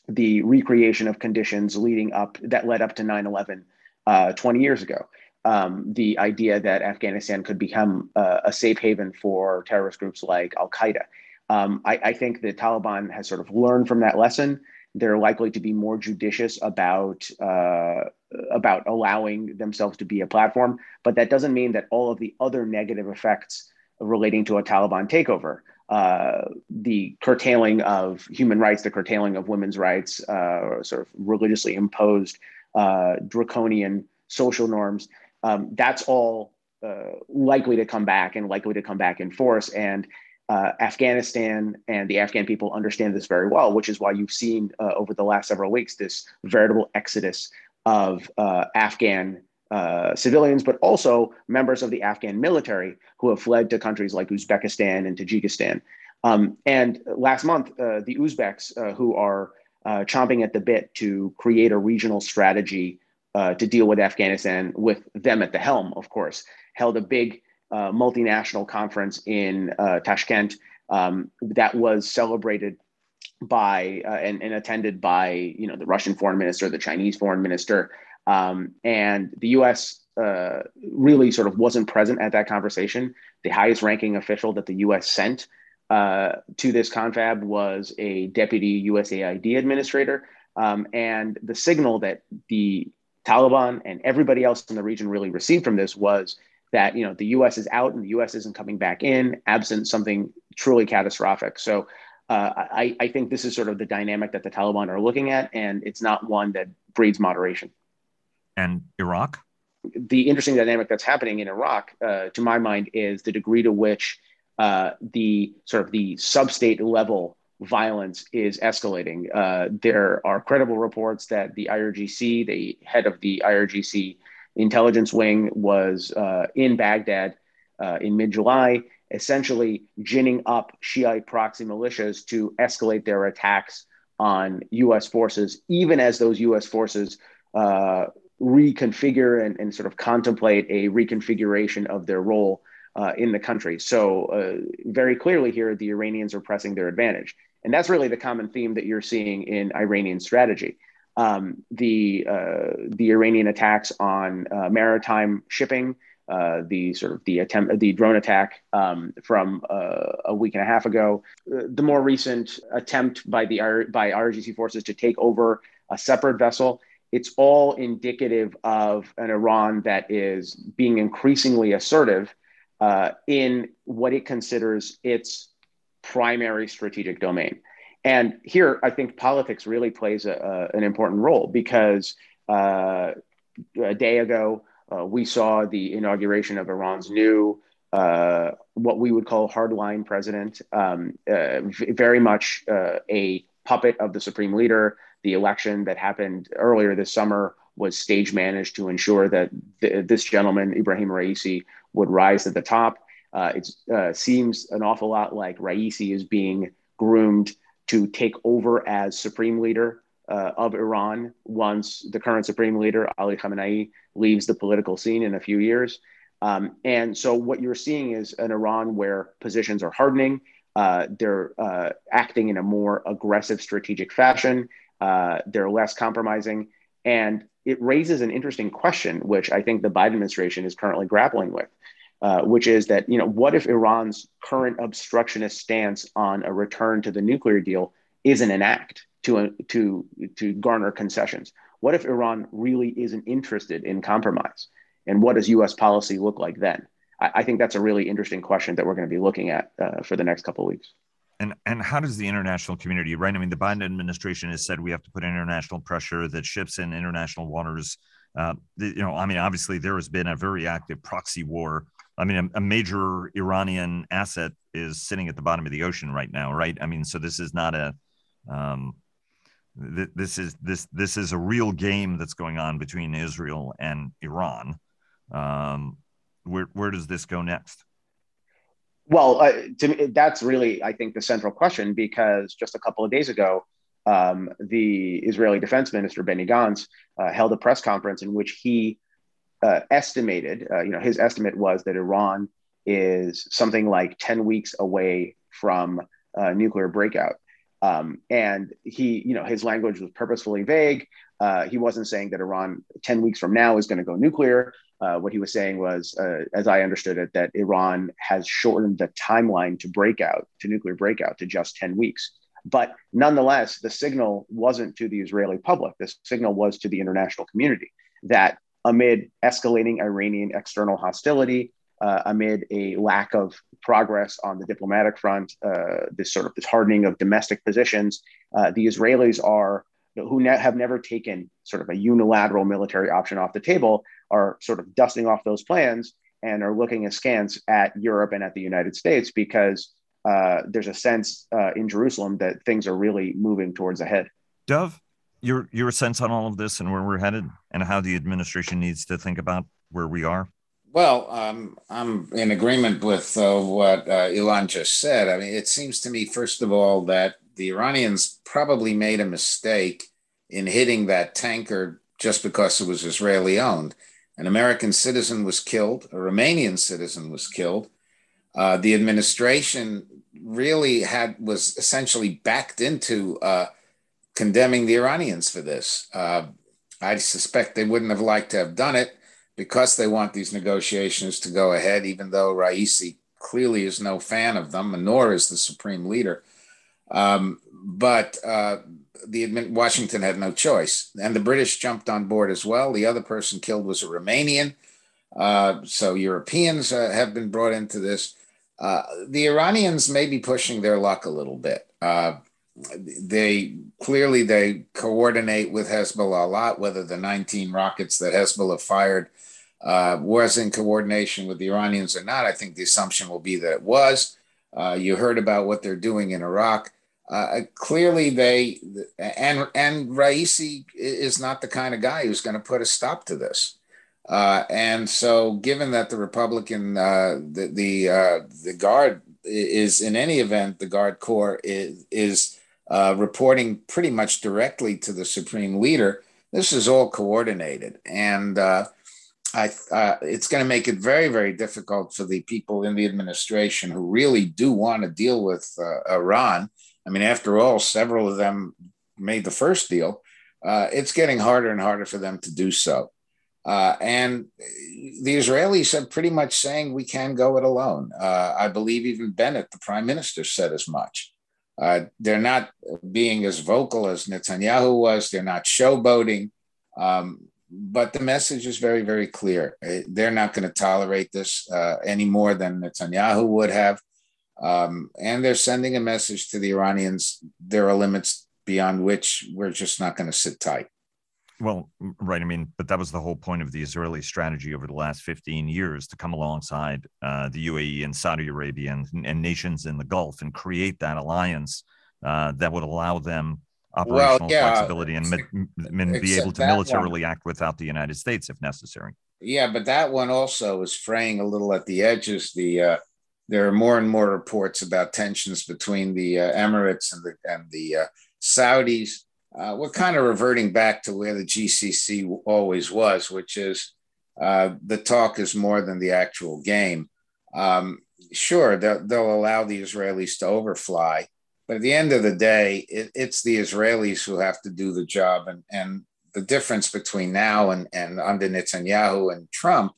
the recreation of conditions leading up that led up to 9/11 uh, 20 years ago. Um, the idea that Afghanistan could become uh, a safe haven for terrorist groups like Al Qaeda. Um, I, I, think the Taliban has sort of learned from that lesson. They're likely to be more judicious about about allowing themselves to be a platform, but that doesn't mean that all of the other negative effects relating to a Taliban takeover, uh, the curtailing of human rights, the curtailing of women's rights, uh, sort of religiously imposed uh, draconian social norms, um, that's all uh, likely to come back and likely to come back in force. And uh, Afghanistan and the Afghan people understand this very well, which is why you've seen uh, over the last several weeks this veritable exodus of uh, Afghan uh, civilians, but also members of the Afghan military who have fled to countries like Uzbekistan and Tajikistan. Um, and last month, uh, the Uzbeks, uh, who are chomping at the bit to create a regional strategy to deal with Afghanistan, with them at the helm, of course, held a big uh, multinational conference in uh, Tashkent um, that was celebrated by uh, and, and, attended by you know the Russian foreign minister, the Chinese foreign minister, um, and the U.S. uh, really sort of wasn't present at that conversation. The highest ranking official that the US sent uh, to this confab was a deputy USAID administrator. Um, and the signal that the Taliban and everybody else in the region really received from this was that you know the U.S. is out and the U.S. isn't coming back in, absent something truly catastrophic. So uh, I, I think this is sort of the dynamic that the Taliban are looking at, and it's not one that breeds moderation. And Iraq? The interesting dynamic that's happening in Iraq, uh, to my mind, is the degree to which uh, the sort of the sub-state level violence is escalating. Uh, there are credible reports that the IRGC, the head of the IRGC intelligence wing, was uh, in Baghdad uh, in mid July, essentially ginning up Shiite proxy militias to escalate their attacks on US forces, even as those US forces uh, reconfigure and, and, sort of contemplate a reconfiguration of their role. Uh, in the country. So, uh, very clearly, here, the Iranians are pressing their advantage. And that's really the common theme that you're seeing in Iranian strategy. Um, the, uh, the Iranian attacks on uh, maritime shipping, uh, the sort of the attempt, the drone attack um, from uh, a week and a half ago, uh, the more recent attempt by the by IRGC forces to take over a separate vessel. It's all indicative of an Iran that is being increasingly assertive uh, in what it considers its primary strategic domain. And here, I think politics really plays a, a, an important role because uh, a day ago, uh, we saw the inauguration of Iran's new, uh, what we would call hardline president, um, uh, very much uh, a puppet of the supreme leader. The election that happened earlier this summer was stage managed to ensure that th- this gentleman, Ibrahim Raisi, would rise to the top. Uh, it uh, seems an awful lot like Raisi is being groomed to take over as supreme leader uh, of Iran once the current supreme leader, Ali Khamenei, leaves the political scene in a few years. Um, and so, what you're seeing is an Iran where positions are hardening. Uh, they're uh, acting in a more aggressive strategic fashion. Uh, they're less compromising. And it raises an interesting question, which I think the Biden administration is currently grappling with, uh, which is that you know what if Iran's current obstructionist stance on a return to the nuclear deal isn't an act to to to garner concessions? What if Iran really isn't interested in compromise? And what does U.S. policy look like then? I, I think that's a really interesting question that we're going to be looking at uh, for the next couple of weeks. And and how does the international community, right? I mean, the Biden administration has said we have to put international pressure that ships in international waters. Uh, the, you know, I mean, obviously there has been a very active proxy war I mean, a, a, major Iranian asset is sitting at the bottom of the ocean right now, right? I mean, so this is not a, um, th- this is this this is a real game that's going on between Israel and Iran. Um, where where does this go next? Well, uh, to me, that's really, I think, the central question because just a couple of days ago, um, the Israeli Defense Minister Benny Gantz uh, held a press conference in which he uh, estimated, uh, you know, his estimate was that Iran is something like 10 weeks away from uh, nuclear breakout. Um, and he, you know, his language was purposefully vague. Uh, he wasn't saying that Iran 10 weeks from now is going to go nuclear. Uh, what he was saying was, uh, as I understood it, that Iran has shortened the timeline to breakout, to nuclear breakout, to just 10 weeks. But nonetheless, the signal wasn't to the Israeli public. The signal was to the international community that amid escalating Iranian external hostility, uh, amid a lack of progress on the diplomatic front, uh, this sort of this hardening of domestic positions, uh, the Israelis are who ne- have never taken sort of a unilateral military option off the table are sort of dusting off those plans and are looking askance at Europe and at the United States because uh, there's a sense uh, in Jerusalem that things are really moving towards a head. Dov, your your sense on all of this and where we're headed and how the administration needs to think about where we are? Well, um, I'm in agreement with uh, what uh, Ilan just said. I mean, it seems to me, first of all, that the Iranians probably made a mistake in hitting that tanker just because it was Israeli owned. An American citizen was killed, a Romanian citizen was killed. Uh, the administration really had was essentially backed into uh, condemning the Iranians for this. Uh, I suspect they wouldn't have liked to have done it because they want these negotiations to go ahead, even though Raisi clearly is no fan of them, nor is the supreme leader. Um, but uh, the Washington had no choice, and the British jumped on board as well. The other person killed was a Romanian, uh, so Europeans uh, have been brought into this. Uh, the Iranians may be pushing their luck a little bit. Uh, they clearly they coordinate with Hezbollah a lot. Whether the 19 rockets that Hezbollah fired uh, was in coordination with the Iranians or not, I think the assumption will be that it was. Uh, you heard about what they're doing in Iraq. Uh, clearly, they and and Raisi is not the kind of guy who's going to put a stop to this. Uh, and so, given that the Republican, uh, the the, uh, the guard is in any event, the guard corps is, is reporting pretty much directly to the supreme leader. This is all coordinated, and I, uh, it's going to make it very, very difficult for the people in the administration who really do want to deal with uh, Iran. I mean, after all, several of them made the first deal. Uh, it's getting harder and harder for them to do so. Uh, and the Israelis are pretty much saying we can go it alone. I believe even Bennett, the prime minister, said as much. Uh, they're not being as vocal as Netanyahu was. They're not showboating. Um, but the message is very, very clear. Uh, they're not going to tolerate this uh, any more than Netanyahu would have. Um, and they're sending a message to the Iranians there are limits beyond which we're just not going to sit tight. Well, right. I mean, but that was the whole point of the Israeli strategy over the last 15 years to come alongside uh, the UAE and Saudi Arabia and, and, nations in the Gulf and create that alliance uh, that would allow them operational well, yeah, flexibility and be able to militarily one. act without the United States if necessary. Yeah, but that one also is fraying a little at the edges. The uh, there are more and more reports about tensions between the uh, Emirates and the and the uh, Saudis uh, we're kind of reverting back to where the GCC always was, which is uh, the talk is more than the actual game. Um, sure, they'll, they'll, allow the Israelis to overfly, but at the end of the day, it, it's the Israelis who have to do the job. And, and the difference between now and, and under Netanyahu and Trump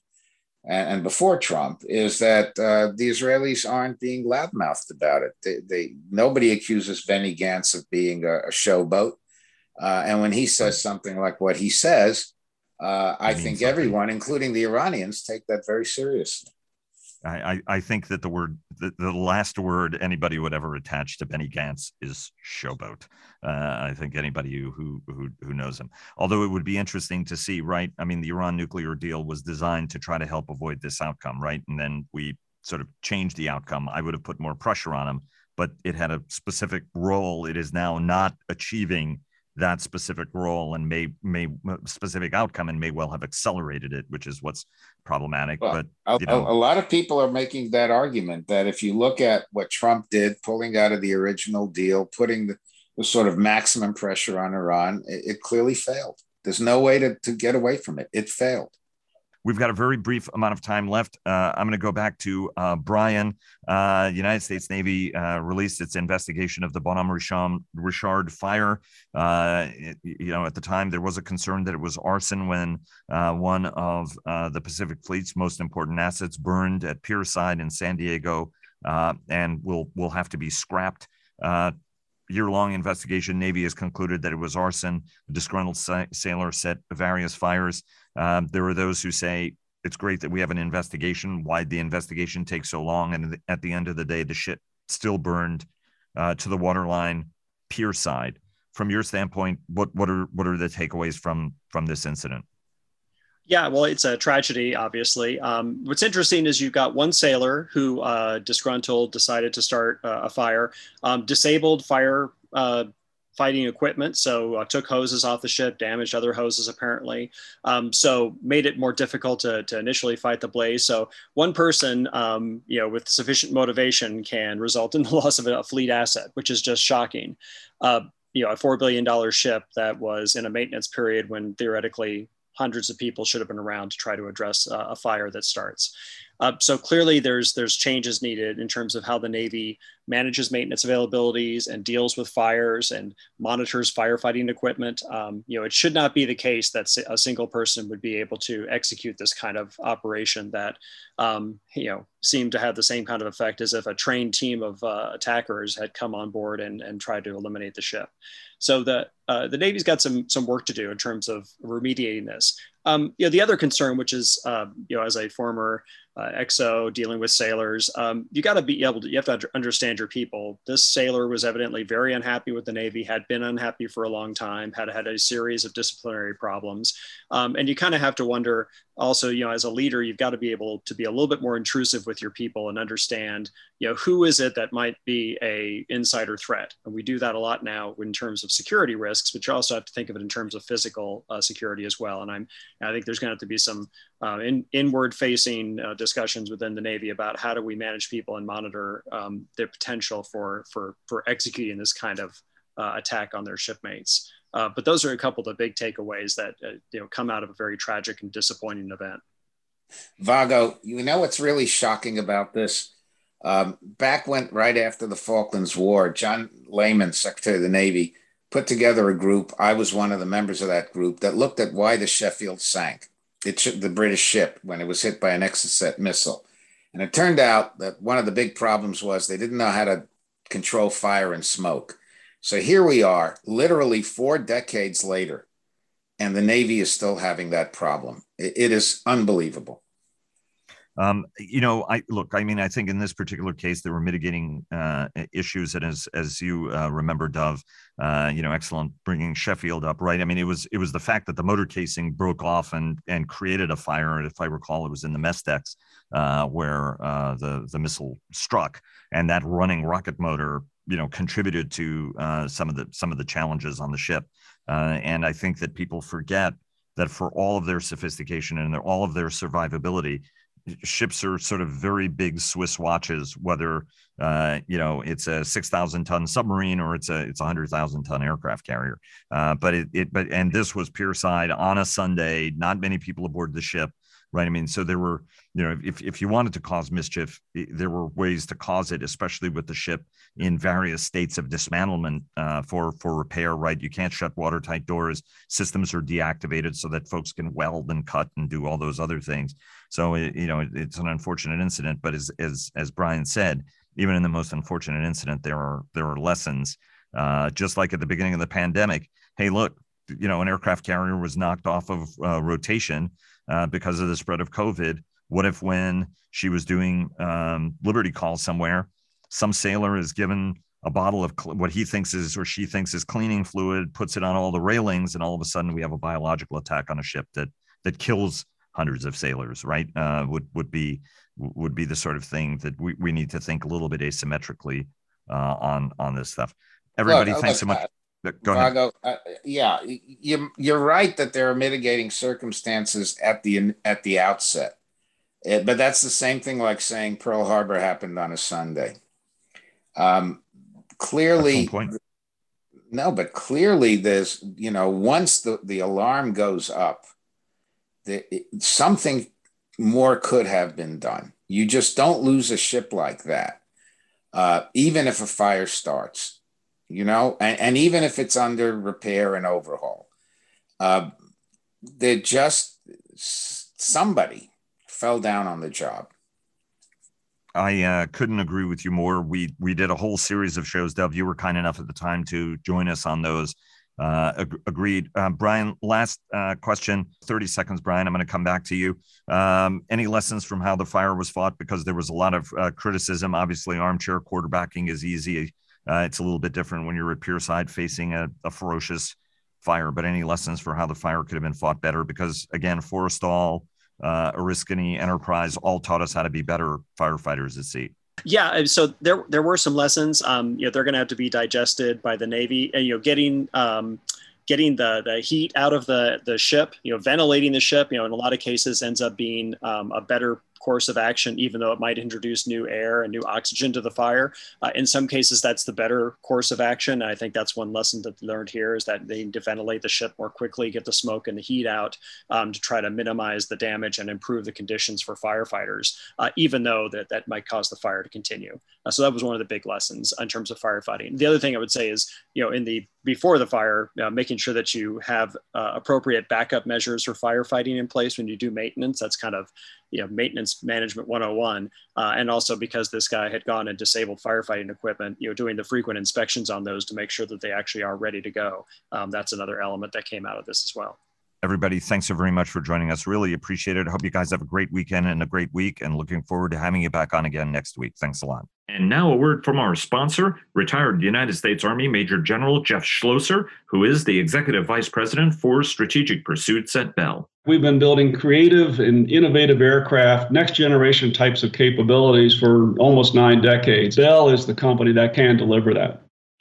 and, and before Trump is that uh, the Israelis aren't being loudmouthed about it. They, they, nobody accuses Benny Gantz of being a, a showboat. Uh, and when he says something like what he says, uh, I think everyone, including the Iranians, take that very seriously. I, I, think that the word, the, the last word anybody would ever attach to Benny Gantz is showboat. Uh, I think anybody who, who who knows him. Although it would be interesting to see, right? I mean, the Iran nuclear deal was designed to try to help avoid this outcome, right? And then we sort of changed the outcome. I would have put more pressure on him, but it had a specific role. It is now not achieving that specific role and may may uh, specific outcome and may well have accelerated it which is what's problematic well, but you know. a, a, lot of people are making that argument that if you look at what trump did pulling out of the original deal putting the, the sort of maximum pressure on iran it, it clearly failed. There's no way to, to get away from it. It failed We've got a very brief amount of time left. Uh, I'm going to go back to uh, Brian. Uh, United States Navy uh, released its investigation of the Bonhomme Richard fire. Uh, it, you know, at the time, there was a concern that it was arson when uh, one of the Pacific Fleet's most important assets burned at Pierside in San Diego and will will have to be scrapped year-long investigation, Navy has concluded that it was arson. A disgruntled sa- sailor set various fires. Um, there are those who say it's great that we have an investigation. Why'd the investigation take so long? And at the end of the day, the ship still burned uh, to the waterline pier side. From your standpoint, what what are what are the takeaways from from this incident? Yeah, well, it's a tragedy, obviously. Um, what's interesting is you've got one sailor who, uh, disgruntled, decided to start uh, a fire, um, disabled fire uh, fighting equipment. So uh, took hoses off the ship, damaged other hoses apparently. Um, so made it more difficult to, to initially fight the blaze. So one person, um, you know, with sufficient motivation can result in the loss of a fleet asset, which is just shocking. Uh, you know, a $4 billion ship that was in a maintenance period when theoretically hundreds of people should have been around to try to address uh, a fire that starts. Uh, so clearly, there's there's changes needed in terms of how the Navy manages maintenance availabilities and deals with fires and monitors firefighting equipment. Um, you know, it should not be the case that a single person would be able to execute this kind of operation that um, you know seemed to have the same kind of effect as if a trained team of uh, attackers had come on board and, and tried to eliminate the ship. So the uh, the Navy's got some some work to do in terms of remediating this. Um, you know, the other concern, which is uh, you know, as a former uh, XO dealing with sailors, um, you got to be able to you have to understand your people. This sailor was evidently very unhappy with the Navy, had been unhappy for a long time, had had a series of disciplinary problems, um, and you kind of have to wonder also, you know, as a leader, you've got to be able to be a little bit more intrusive with your people and understand, you know, who is it that might be a insider threat. And we do that a lot now in terms of security risks, but you also have to think of it in terms of physical uh, security as well. And I'm, I think there's going to have to be some uh, in, inward facing uh, discussions within the Navy about how do we manage people and monitor um, their potential for, for, for executing this kind of uh, attack on their shipmates. Uh, but those are a couple of the big takeaways that uh, you know come out of a very tragic and disappointing event. Vago, you know what's really shocking about this? Um, back when right after the Falklands War, John Lehman, Secretary of the Navy, put together a group. I was one of the members of that group that looked at why the Sheffield sank. It the British ship when it was hit by an Exocet missile, and it turned out that one of the big problems was they didn't know how to control fire and smoke. So here we are, literally four decades later, and the Navy is still having that problem. it is unbelievable. Um, you know, I look. I mean, I think in this particular case, there were mitigating uh, issues, and as as you uh, remember, Dov, uh, you know, excellent bringing Sheffield up, right? I mean, it was it was the fact that the motor casing broke off and and created a fire. If I recall, it was in the decks uh, where uh, the the missile struck, and that running rocket motor, you know, contributed to uh, some of the some of the challenges on the ship. and I think that people forget that for all of their sophistication and all of their survivability ships are sort of very big Swiss watches, whether uh, you know it's a six thousand ton submarine or it's a it's a hundred thousand ton aircraft carrier. Uh, but it, it but and this was Pierside on a Sunday, not many people aboard the ship right? I mean, so there were, you know, if, if you wanted to cause mischief, there were ways to cause it, especially with the ship in various states of dismantlement uh, for for repair, right? You can't shut watertight doors. Systems are deactivated so that folks can weld and cut and do all those other things. So it, you know, it, it's an unfortunate incident, but as as as Brian said, even in the most unfortunate incident, there are there are lessons. Uh, just like at the beginning of the pandemic, hey, look, you know, an aircraft carrier was knocked off of uh, rotation uh, because of the spread of COVID. What if when she was doing um, Liberty Call somewhere, some sailor is given a bottle of what he thinks is or she thinks is cleaning fluid, puts it on all the railings, and all of a sudden we have a biological attack on a ship that that kills hundreds of sailors. Right? Uh, would would be would be the sort of thing that we, we need to think a little bit asymmetrically uh, on on this stuff. Everybody, thanks so much. Go ahead. uh, yeah, you, you're right that there are mitigating circumstances at the at the outset, it, but that's the same thing like saying Pearl Harbor happened on a Sunday. Um, clearly, no, but clearly, there's you know once the the alarm goes up, the, something more could have been done. You just don't lose a ship like that, uh, even if a fire starts you know, and, and even if it's under repair and overhaul, uh, they're just somebody fell down on the job. I uh, couldn't agree with you more. We we did a whole series of shows, Dov. You were kind enough at the time to join us on those. Uh, ag- agreed. Uh, Brian, last uh, question, 30 seconds, Brian. I'm going to come back to you. Um, any lessons from how the fire was fought? Because there was a lot of uh, criticism. Obviously, armchair quarterbacking is easy. Uh, it's a little bit different when you're at Pierside facing a, a, ferocious fire. But any lessons for how the fire could have been fought better? Because again, Forrestal, uh, Oriskany, Enterprise all taught us how to be better firefighters at sea. Yeah, so there there were some lessons. Um, you know, they're going to have to be digested by the Navy, and you know, getting um, getting the the heat out of the the ship, you know, ventilating the ship, you know, in a lot of cases ends up being um, a better course of action, even though it might introduce new air and new oxygen to the fire. Uh, in some cases, that's the better course of action. I think that's one lesson that learned here is that they need to ventilate the ship more quickly, get the smoke and the heat out um, to try to minimize the damage and improve the conditions for firefighters, uh, even though that, that might cause the fire to continue. Uh, so that was one of the big lessons in terms of firefighting. The other thing I would say is, you know, in the before the fire, making sure that you have uh, appropriate backup measures for firefighting in place when you do maintenance. That's kind of, you know, maintenance management 101. Uh, and also because this guy had gone and disabled firefighting equipment, you know, doing the frequent inspections on those to make sure that they actually are ready to go. Um, that's another element that came out of this as well. Everybody, thanks so very much for joining us. Really appreciate it. Hope you guys have a great weekend and a great week, and looking forward to having you back on again next week. Thanks a lot. And now a word from our sponsor, retired United States Army Major General Jeff Schlosser, who is the Executive Vice President for Strategic Pursuits at Bell. We've been building creative and innovative aircraft, next generation types of capabilities for almost nine decades. Bell is the company that can deliver that.